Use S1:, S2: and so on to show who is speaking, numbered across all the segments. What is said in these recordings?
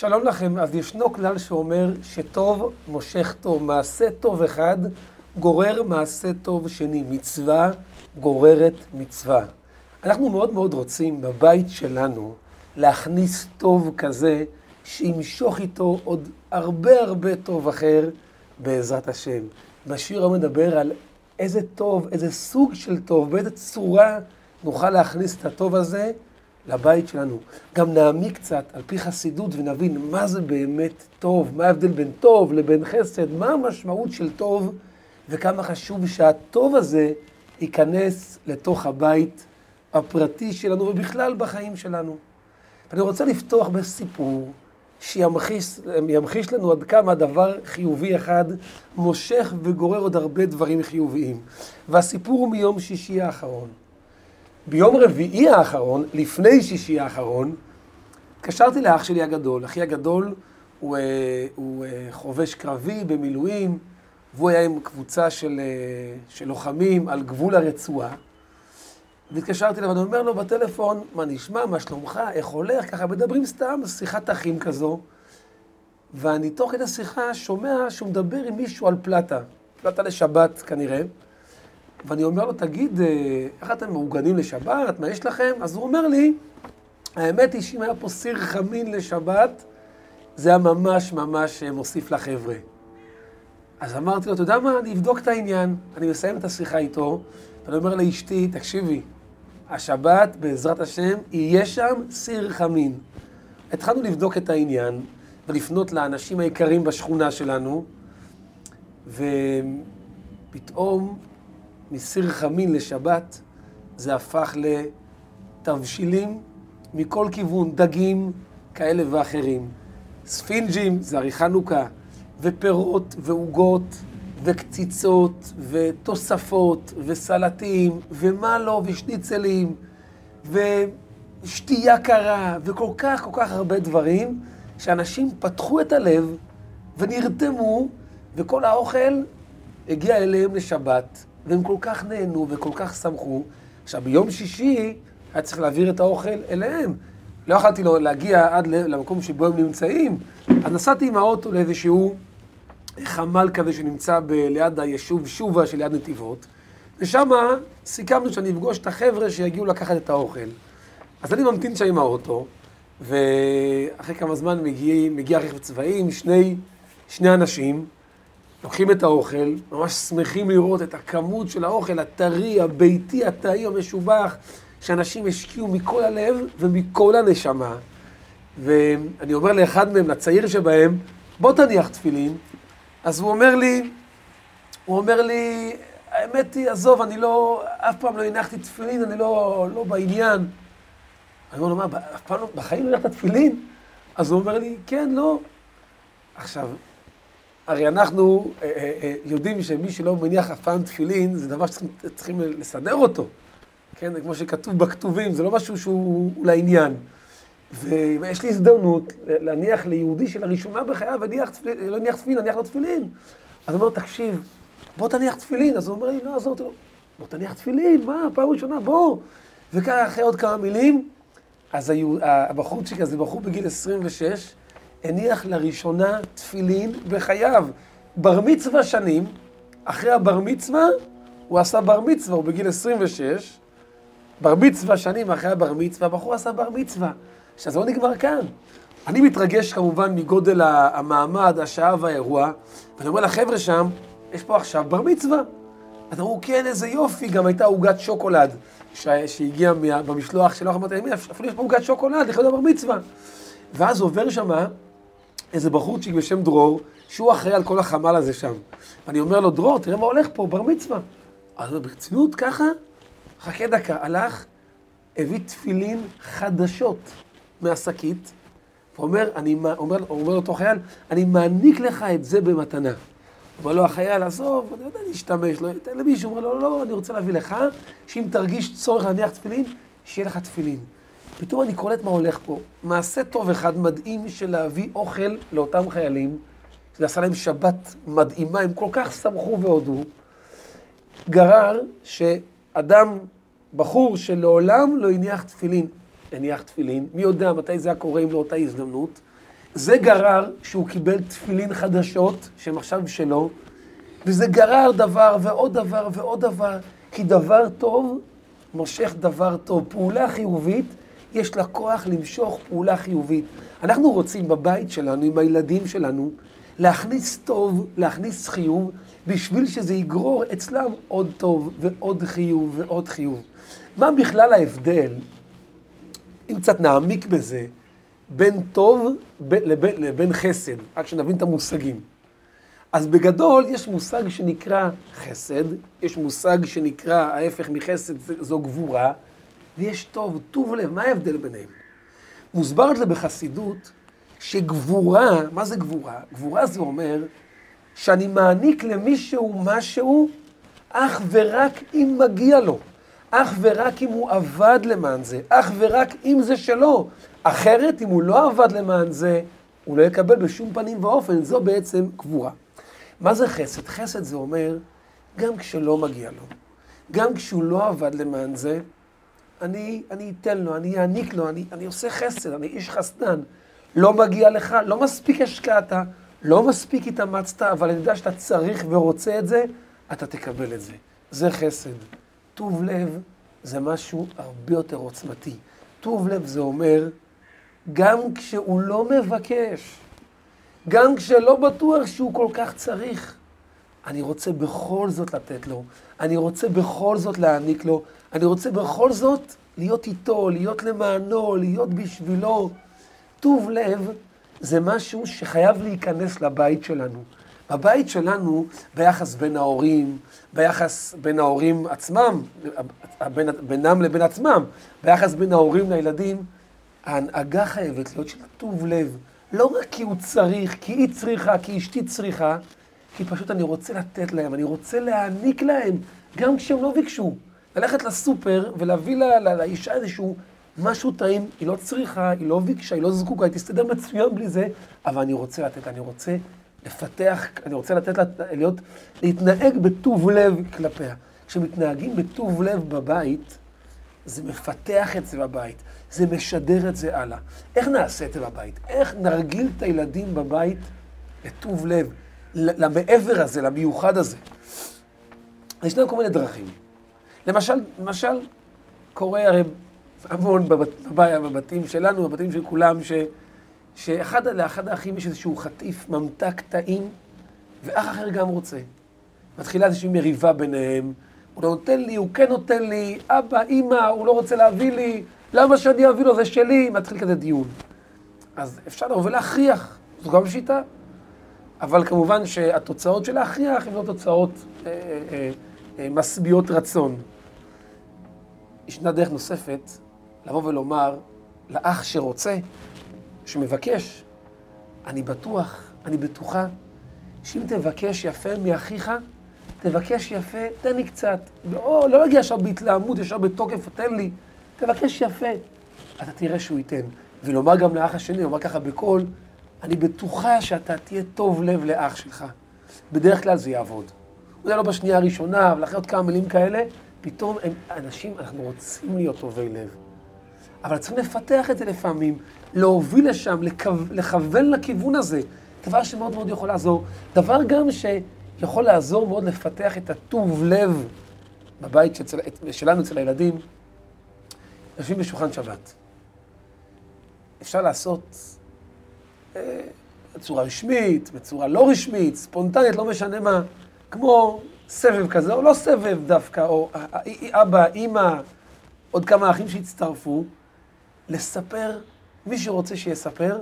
S1: שלום לכם, אז ישנו כלל שאומר שטוב מושך טוב, מעשה טוב אחד גורר מעשה טוב שני, מצווה גוררת מצווה. אנחנו מאוד מאוד רוצים בבית שלנו להכניס טוב כזה שימשוך איתו עוד הרבה הרבה טוב אחר בעזרת השם. בשיר היום מדבר על איזה טוב, איזה סוג של טוב, באיזה צורה נוכל להכניס את הטוב הזה לבית שלנו. גם נעמיק קצת על פי חסידות ונבין מה זה באמת טוב, מה ההבדל בין טוב לבין חסד, מה המשמעות של טוב, וכמה חשוב שהטוב הזה ייכנס לתוך הבית הפרטי שלנו ובכלל בחיים שלנו. אני רוצה לפתוח בסיפור שימחיש לנו עד כמה דבר חיובי אחד מושך וגורר עוד הרבה דברים חיוביים. והסיפור הוא מיום שישי האחרון. ביום רביעי האחרון, לפני שישי האחרון, התקשרתי לאח שלי הגדול. אחי הגדול הוא, אה, הוא אה, חובש קרבי במילואים, והוא היה עם קבוצה של, אה, של לוחמים על גבול הרצועה. והתקשרתי אליו, ואני אומר לו בטלפון, מה נשמע, מה שלומך, איך הולך, ככה מדברים סתם, שיחת אחים כזו. ואני תוך כדי שיחה שומע שהוא מדבר עם מישהו על פלטה, פלטה לשבת כנראה. ואני אומר לו, תגיד, אה, איך אתם מאורגנים לשבת? מה יש לכם? אז הוא אומר לי, האמת היא שאם היה פה סיר חמין לשבת, זה היה ממש ממש אה, מוסיף לחבר'ה. אז אמרתי לו, אתה יודע מה, אני אבדוק את העניין. אני מסיים את השיחה איתו, ואני אומר לאשתי, תקשיבי, השבת, בעזרת השם, יהיה שם סיר חמין. התחלנו לבדוק את העניין, ולפנות לאנשים היקרים בשכונה שלנו, ופתאום מסיר חמין לשבת, זה הפך לתבשילים מכל כיוון, דגים כאלה ואחרים. ספינג'ים, זה הרי חנוכה, ופירות ועוגות, וקציצות, ותוספות, וסלטים, ומה לא, ושניצלים, ושתייה קרה, וכל כך, כל כך הרבה דברים, שאנשים פתחו את הלב ונרתמו, וכל האוכל הגיע אליהם לשבת. והם כל כך נהנו וכל כך שמחו. עכשיו, ביום שישי היה צריך להעביר את האוכל אליהם. לא יכולתי לו להגיע עד למקום שבו הם נמצאים, אז נסעתי עם האוטו לאיזשהו חמ"ל כזה שנמצא ב- ליד היישוב שובה שליד נתיבות, ושם סיכמנו שאני אפגוש את החבר'ה שיגיעו לקחת את האוכל. אז אני ממתין שם עם האוטו, ואחרי כמה זמן מגיע, מגיע רכב צבאי עם שני, שני אנשים, לוקחים את האוכל, ממש שמחים לראות את הכמות של האוכל הטרי, הביתי, הטעי, המשובח, שאנשים השקיעו מכל הלב ומכל הנשמה. ואני אומר לאחד מהם, לצעיר שבהם, בוא תניח תפילין. אז הוא אומר לי, הוא אומר לי, האמת היא, עזוב, אני לא, אף פעם לא הנחתי תפילין, אני לא, לא בעניין. אני אומר לו, מה, אף פעם לא, בחיים לא הנחת תפילין? אז הוא אומר לי, כן, לא. עכשיו, הרי אנחנו אה, אה, אה, יודעים שמי שלא מניח אף פעם תפילין, זה דבר שצריכים לסדר אותו. כן, כמו שכתוב בכתובים, זה לא משהו שהוא לעניין. ויש לי הזדמנות להניח ליהודי שלראשונה בחייו, לא הניח תפילין, להניח לו תפילין. אז הוא אומר, תקשיב, בוא תניח תפילין. אז הוא אומר לי, לא, עזוב, בוא תניח תפילין, מה, פעם ראשונה, בוא. וככה אחרי עוד כמה מילים, אז הבחורצ'יק הזה, בחור בגיל 26, הניח לראשונה תפילין בחייו. בר מצווה שנים, אחרי הבר מצווה, הוא עשה בר מצווה, הוא בגיל 26, בר מצווה שנים אחרי הבר מצווה, הבחור עשה בר מצווה. עכשיו, זה לא נגמר כאן. אני מתרגש כמובן מגודל המעמד, השעה והאירוע, ואני אומר לחבר'ה שם, יש פה עכשיו בר מצווה. אז אמרו, כן, איזה יופי, גם הייתה עוגת שוקולד שהגיעה במשלוח שלו, אמרתי, אפילו יש פה עוגת שוקולד, לכבוד הבר מצווה. ואז עובר שמה איזה בחורצ'יק בשם דרור, שהוא אחראי על כל החמ"ל הזה שם. ואני אומר לו, דרור, תראה מה הולך פה, בר מצווה. אז הוא ברצינות, ככה? חכה דקה, הלך, הביא תפילין חדשות מהשקית, ואומר, אני, אומר, אומר לאותו חייל, אני מעניק לך את זה במתנה. אומר לו החייל, עזוב, אני יודע להשתמש, לא, תן למישהו, אומר לו, לא, לא, אני רוצה להביא לך, שאם תרגיש צורך להניח תפילין, שיהיה לך תפילין. פתאום אני קולט מה הולך פה. מעשה טוב אחד מדהים של להביא אוכל לאותם חיילים, שזה עשה להם שבת מדהימה, הם כל כך שמחו והודו, גרר שאדם, בחור שלעולם לא הניח תפילין, הניח תפילין, מי יודע מתי זה היה קורה אם לא אותה הזדמנות, זה גרר שהוא קיבל תפילין חדשות, שהן עכשיו שלו, וזה גרר דבר ועוד דבר ועוד דבר, כי דבר טוב מושך דבר טוב. פעולה חיובית, יש לה כוח למשוך פעולה חיובית. אנחנו רוצים בבית שלנו, עם הילדים שלנו, להכניס טוב, להכניס חיוב, בשביל שזה יגרור אצלם עוד טוב ועוד חיוב ועוד חיוב. מה בכלל ההבדל, אם קצת נעמיק בזה, בין טוב לבין, לבין חסד, רק שנבין את המושגים. אז בגדול יש מושג שנקרא חסד, יש מושג שנקרא ההפך מחסד זו גבורה, ויש טוב, טוב לב, מה ההבדל ביניהם? מוסבר את זה בחסידות שגבורה, מה זה גבורה? גבורה זה אומר שאני מעניק למישהו משהו אך ורק אם מגיע לו, אך ורק אם הוא עבד למען זה, אך ורק אם זה שלו. אחרת, אם הוא לא עבד למען זה, הוא לא יקבל בשום פנים ואופן. זו בעצם גבורה. מה זה חסד? חסד זה אומר, גם כשלא מגיע לו, גם כשהוא לא עבד למען זה, אני, אני אתן לו, אני אעניק לו, אני, אני עושה חסד, אני איש חסדן. לא מגיע לך, לא מספיק השקעת, לא מספיק התאמצת, אבל אני יודע שאתה צריך ורוצה את זה, אתה תקבל את זה. זה חסד. טוב לב זה משהו הרבה יותר עוצמתי. טוב לב זה אומר, גם כשהוא לא מבקש, גם כשלא בטוח שהוא כל כך צריך, אני רוצה בכל זאת לתת לו, אני רוצה בכל זאת להעניק לו, אני רוצה בכל זאת להיות איתו, להיות למענו, להיות בשבילו. טוב לב זה משהו שחייב להיכנס לבית שלנו. בבית שלנו, ביחס בין ההורים, ביחס בין ההורים עצמם, בין, בינם לבין עצמם, ביחס בין ההורים לילדים, ההנהגה חייבת להיות של טוב לב. לא רק כי הוא צריך, כי היא צריכה, כי אשתי צריכה, כי פשוט אני רוצה לתת להם, אני רוצה להעניק להם, גם כשהם לא ביקשו. ללכת לסופר ולהביא לה, לה, לאישה איזשהו משהו טעים, היא לא צריכה, היא לא ביקשה, היא לא זקוקה, היא תסתדר מצוין בלי זה, אבל אני רוצה לתת, אני רוצה לפתח, אני רוצה לתת לה, להיות, להתנהג בטוב לב כלפיה. כשמתנהגים בטוב לב בבית, זה מפתח את זה בבית, זה משדר את זה הלאה. איך נעשה את זה בבית? איך נרגיל את הילדים בבית לטוב לב, למעבר הזה, למיוחד הזה? ישנם כל מיני דרכים. למשל, למשל, קורה הרי המון בבת, בבתים שלנו, בבתים של כולם, ש, שאחד לאחד האחים יש איזשהו חטיף ממתק טעים, ואח אחר גם רוצה. מתחילה איזושהי מריבה ביניהם, הוא לא נותן לי, הוא כן נותן לי, אבא, אימא, הוא לא רוצה להביא לי, למה שאני אביא לו, זה שלי, מתחיל כזה דיון. אז אפשר לבוא ולהכריח, זו גם שיטה. אבל כמובן שהתוצאות של להכריח הן לא תוצאות אה, אה, אה, משביעות רצון. ישנה דרך נוספת לבוא ולומר לאח שרוצה, שמבקש, אני בטוח, אני בטוחה, שאם תבקש יפה מאחיך, תבקש יפה, תן לי קצת. לא, לא להגיע עכשיו בהתלהמות, ישר בתוקף, תן לי. תבקש יפה. אתה תראה שהוא ייתן. ולומר גם לאח השני, לומר ככה בקול, אני בטוחה שאתה תהיה טוב לב לאח שלך. בדרך כלל זה יעבוד. אולי לא בשנייה הראשונה, אבל אחרי עוד כמה מילים כאלה, פתאום הם אנשים, אנחנו רוצים להיות טובי לב. אבל צריכים לפתח את זה לפעמים, להוביל לשם, לכו, לכוון לכיוון הזה. דבר שמאוד מאוד יכול לעזור. דבר גם שיכול לעזור מאוד לפתח את הטוב לב בבית שצל, שלנו, אצל הילדים. יושבים בשולחן שבת. אפשר לעשות אה, בצורה רשמית, בצורה לא רשמית, ספונטנית, לא משנה מה, כמו סבב כזה, או לא סבב דווקא, או אבא, אימא, עוד כמה אחים שהצטרפו, לספר, מי שרוצה שיספר,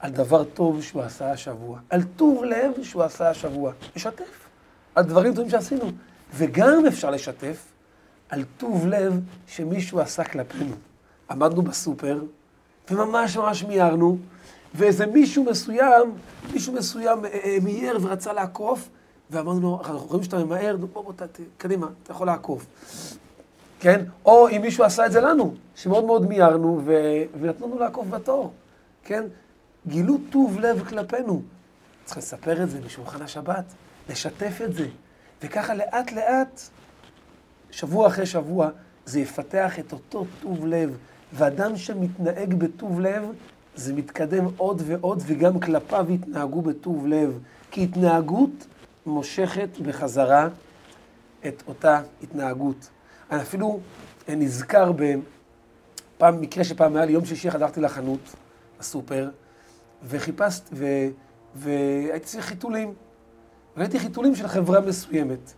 S1: על דבר טוב שהוא עשה השבוע, על טוב לב שהוא עשה השבוע. לשתף, על דברים טובים שעשינו. וגם אפשר לשתף על טוב לב שמישהו עשה כלפינו. עמדנו בסופר, וממש ממש מיהרנו, ואיזה מישהו מסוים, מישהו מסוים אה, אה, מיהר ורצה לעקוף, ואמרנו לו, אנחנו רואים שאתה ממהר, בוא, בוא, ת, קדימה, אתה יכול לעקוף. כן? או אם מישהו עשה את זה לנו, שמאוד מאוד מיהרנו ו... ונתנו לנו לעקוף בתור, כן? גילו טוב לב כלפינו. צריך לספר את זה בשולחן השבת, לשתף את זה, וככה לאט לאט, שבוע אחרי שבוע, זה יפתח את אותו טוב לב. ואדם שמתנהג בטוב לב, זה מתקדם עוד ועוד, וגם כלפיו יתנהגו בטוב לב. כי התנהגות מושכת בחזרה את אותה התנהגות. אני אפילו נזכר בפעם, מקרה שפעם היה לי יום שישי, חזרתי לחנות, לסופר, וחיפשת, ו, והייתי צריך חיתולים. ראיתי חיתולים של חברה מסוימת,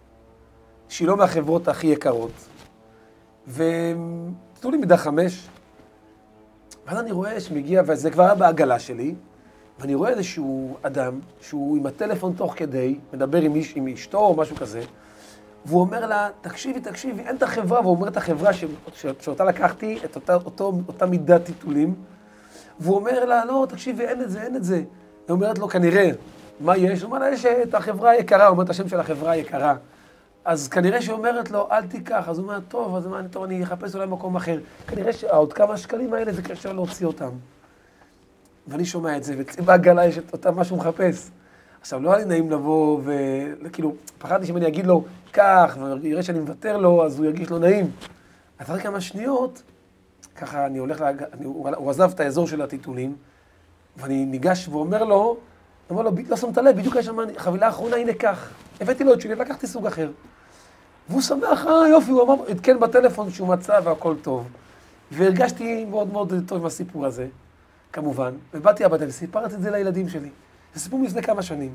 S1: שהיא לא מהחברות הכי יקרות. וחיתולים מידה חמש. ואז אני רואה שמגיע, וזה כבר היה בעגלה שלי, ואני רואה איזשהו אדם שהוא עם הטלפון תוך כדי, מדבר עם, איש, עם אשתו או משהו כזה, והוא אומר לה, תקשיבי, תקשיבי, אין את החברה, והוא אומר את החברה ש... ש... שאותה לקחתי, את אותה, אותו, אותה מידת טיטולים, והוא אומר לה, לא, תקשיבי, אין את זה, אין את זה. היא אומרת לו, כנראה, מה יש? הוא אומר לה, יש את החברה היקרה, הוא אומר את השם של החברה היקרה. אז כנראה שהיא אומרת לו, אל תיקח. אז הוא אומר, טוב, אז מה, טוב, אני אחפש אולי מקום אחר. כנראה שעוד כמה שקלים האלה זה קשה להוציא אותם. ואני שומע את זה, ואצלי בעגלה יש את אותם מה שהוא מחפש. עכשיו, לא היה לי נעים לבוא וכאילו, פחדתי שאם אני אגיד לו, קח, ויראה שאני מוותר לו, אז הוא ירגיש לא נעים. אז אחרי כמה שניות, ככה אני הולך, להג... אני... הוא עזב את האזור של הטיטולים, ואני ניגש ואומר לו, אומר לו, לא שמת לב, בדיוק יש שם חבילה אחרונה, הנה קח. הבאתי לו את שלי, לקחתי סוג אחר. והוא שמח, אה, יופי, הוא אמר, עדכן בטלפון שהוא מצא והכל טוב. והרגשתי מאוד מאוד טוב עם הסיפור הזה. כמובן, ובאתי הביתה וסיפרתי את זה לילדים שלי. זה סיפור מלפני כמה שנים.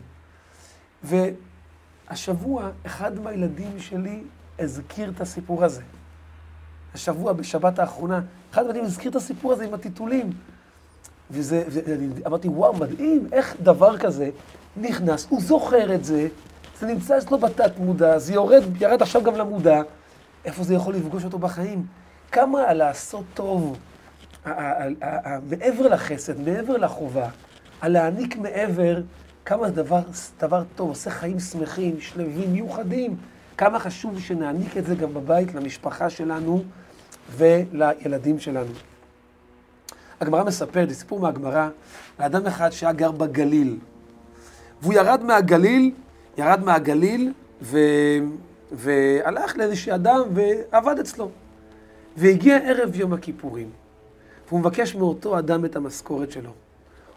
S1: והשבוע, אחד מהילדים שלי הזכיר את הסיפור הזה. השבוע, בשבת האחרונה, אחד מהילדים הזכיר את הסיפור הזה עם הטיטולים. וזה, ואמרתי, וואו, מדהים, איך דבר כזה נכנס, הוא זוכר את זה, זה נמצא אצלו בתת מודע, זה יורד, ירד עכשיו גם למודע, איפה זה יכול לפגוש אותו בחיים? כמה לעשות טוב מעבר לחסד, מעבר לחובה, על להעניק מעבר, כמה זה דבר, דבר טוב, עושה חיים שמחים, שלווים, מיוחדים. כמה חשוב שנעניק את זה גם בבית, למשפחה שלנו ולילדים שלנו. הגמרא מספרת, זה סיפור מהגמרא, לאדם אחד שהיה גר בגליל. והוא ירד מהגליל, ירד מהגליל, ו... והלך לאיזשהו אדם ועבד אצלו. והגיע ערב יום הכיפורים. והוא מבקש מאותו אדם את המשכורת שלו.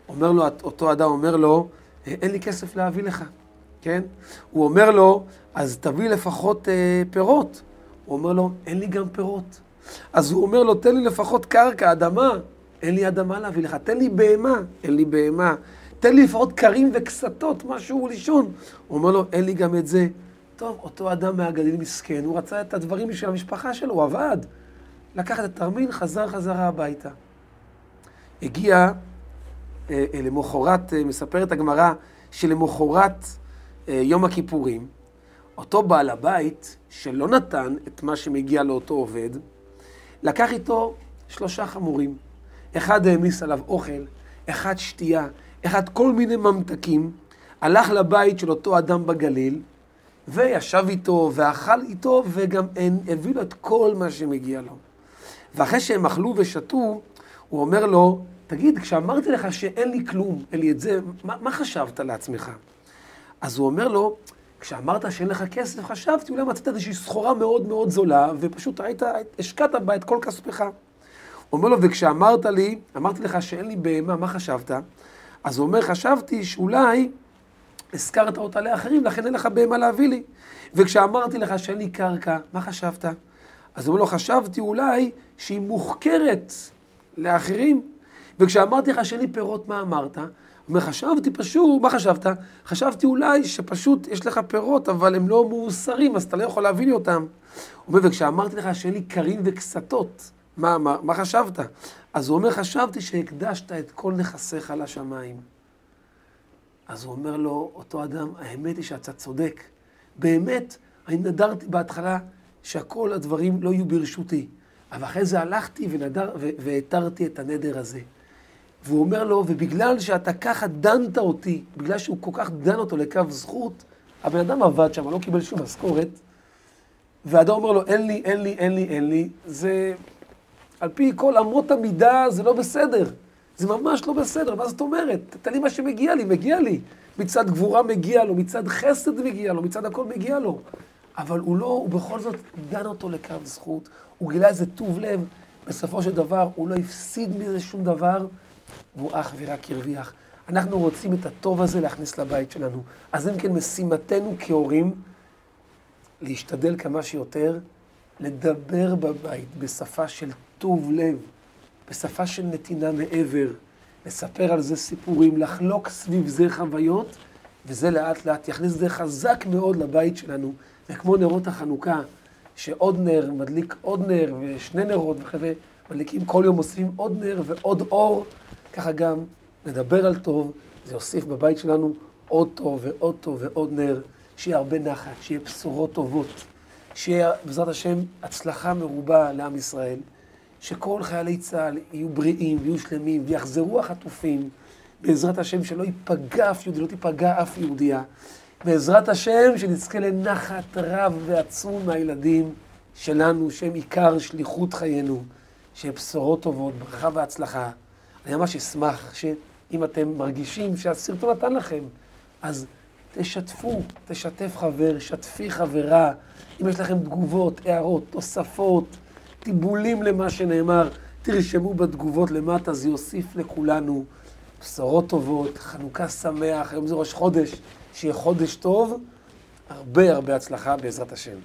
S1: אומר לו, אותו אדם אומר לו, אין לי כסף להביא לך, כן? הוא אומר לו, אז תביא לפחות אה, פירות. הוא אומר לו, אין לי גם פירות. אז הוא אומר לו, תן לי לפחות קרקע, אדמה. אין לי אדמה להביא לך. תן לי בהמה, אין לי בהמה. תן לי לפחות כרים וקסתות, משהו לישון. הוא אומר לו, אין לי גם את זה. טוב, אותו אדם מהגליל מסכן, הוא רצה את הדברים בשביל המשפחה שלו, הוא עבד. לקח את התרמיל, חזר חזרה הביתה. הגיע אה, אה, למחרת, אה, מספרת הגמרא, שלמחרת יום הכיפורים, אותו בעל הבית, שלא נתן את מה שמגיע לאותו עובד, לקח איתו שלושה חמורים. אחד העמיס עליו אוכל, אחד שתייה, אחד כל מיני ממתקים, הלך לבית של אותו אדם בגליל, וישב איתו, ואכל איתו, וגם הביא לו את כל מה שמגיע לו. ואחרי שהם אכלו ושתו, הוא אומר לו, תגיד, כשאמרתי לך שאין לי כלום, אין לי את זה, מה, מה חשבת לעצמך? אז הוא אומר לו, כשאמרת שאין לך כסף, חשבתי, אולי מצאת איזושהי סחורה מאוד מאוד זולה, ופשוט היית, השקעת בה את כל כספך. הוא אומר לו, וכשאמרת לי, אמרתי לך שאין לי בהמה, מה חשבת? אז הוא אומר, חשבתי שאולי הזכרת אותה לאחרים, לכן אין לך בהמה להביא לי. וכשאמרתי לך שאין לי קרקע, מה חשבת? אז הוא אומר לו, חשבתי אולי שהיא מוחכרת לאחרים. וכשאמרתי לך שאין לי פירות, מה אמרת? הוא אומר, חשבתי פשוט, מה חשבת? חשבתי אולי שפשוט יש לך פירות, אבל הם לא מאוסרים, אז אתה לא יכול להביא לי אותם. הוא אומר, וכשאמרתי לך שאין לי קרים וקסתות, מה, מה, מה חשבת? אז הוא אומר, חשבתי שהקדשת את כל נכסיך לשמיים. אז הוא אומר לו, אותו אדם, האמת היא שאתה צודק. באמת, אני נדרתי בהתחלה שכל הדברים לא יהיו ברשותי. אבל אחרי זה הלכתי ונדר, והתרתי את הנדר הזה. והוא אומר לו, ובגלל שאתה ככה דנת אותי, בגלל שהוא כל כך דן אותו לקו זכות, הבן אדם עבד שם, לא קיבל שום משכורת, והאדם אומר לו, אין לי, אין לי, אין לי, אין לי, זה, על פי כל אמות המידה, זה לא בסדר. זה ממש לא בסדר, מה זאת אומרת? תן לי מה שמגיע לי, מגיע לי. מצד גבורה מגיע לו, מצד חסד מגיע לו, מצד הכל מגיע לו. אבל הוא לא, הוא בכל זאת דן אותו לקו זכות, הוא גילה איזה טוב לב, בסופו של דבר הוא לא הפסיד מזה שום דבר, והוא אך ורק הרוויח. אנחנו רוצים את הטוב הזה להכניס לבית שלנו. אז אם כן, משימתנו כהורים, להשתדל כמה שיותר לדבר בבית בשפה של טוב לב, בשפה של נתינה מעבר, לספר על זה סיפורים, לחלוק סביב זה חוויות, וזה לאט לאט יכניס זה חזק מאוד לבית שלנו. וכמו נרות החנוכה, שעוד נר מדליק עוד נר ושני נרות וכזה, מדליקים כל יום מוסיפים עוד נר ועוד אור, ככה גם נדבר על טוב, זה יוסיף בבית שלנו עוד טוב ועוד טוב ועוד נר, שיהיה הרבה נחת, שיהיה בשורות טובות, שיהיה בעזרת השם הצלחה מרובה לעם ישראל, שכל חיילי צה"ל יהיו בריאים ויהיו שלמים ויחזרו החטופים, בעזרת השם שלא ייפגע אף יהודי, לא תיפגע אף יהודייה. בעזרת השם שנזכה לנחת רב ועצום מהילדים שלנו, שהם עיקר שליחות חיינו, שיהיה בשורות טובות, ברכה והצלחה. אני ממש אשמח שאם אתם מרגישים שהסרטון נתן לכם, אז תשתפו, תשתף חבר, שתפי חברה. אם יש לכם תגובות, הערות, תוספות, טיבולים למה שנאמר, תרשמו בתגובות למטה, זה יוסיף לכולנו בשורות טובות, חנוכה שמח, היום זה ראש חודש, שיהיה חודש טוב, הרבה הרבה הצלחה בעזרת השם.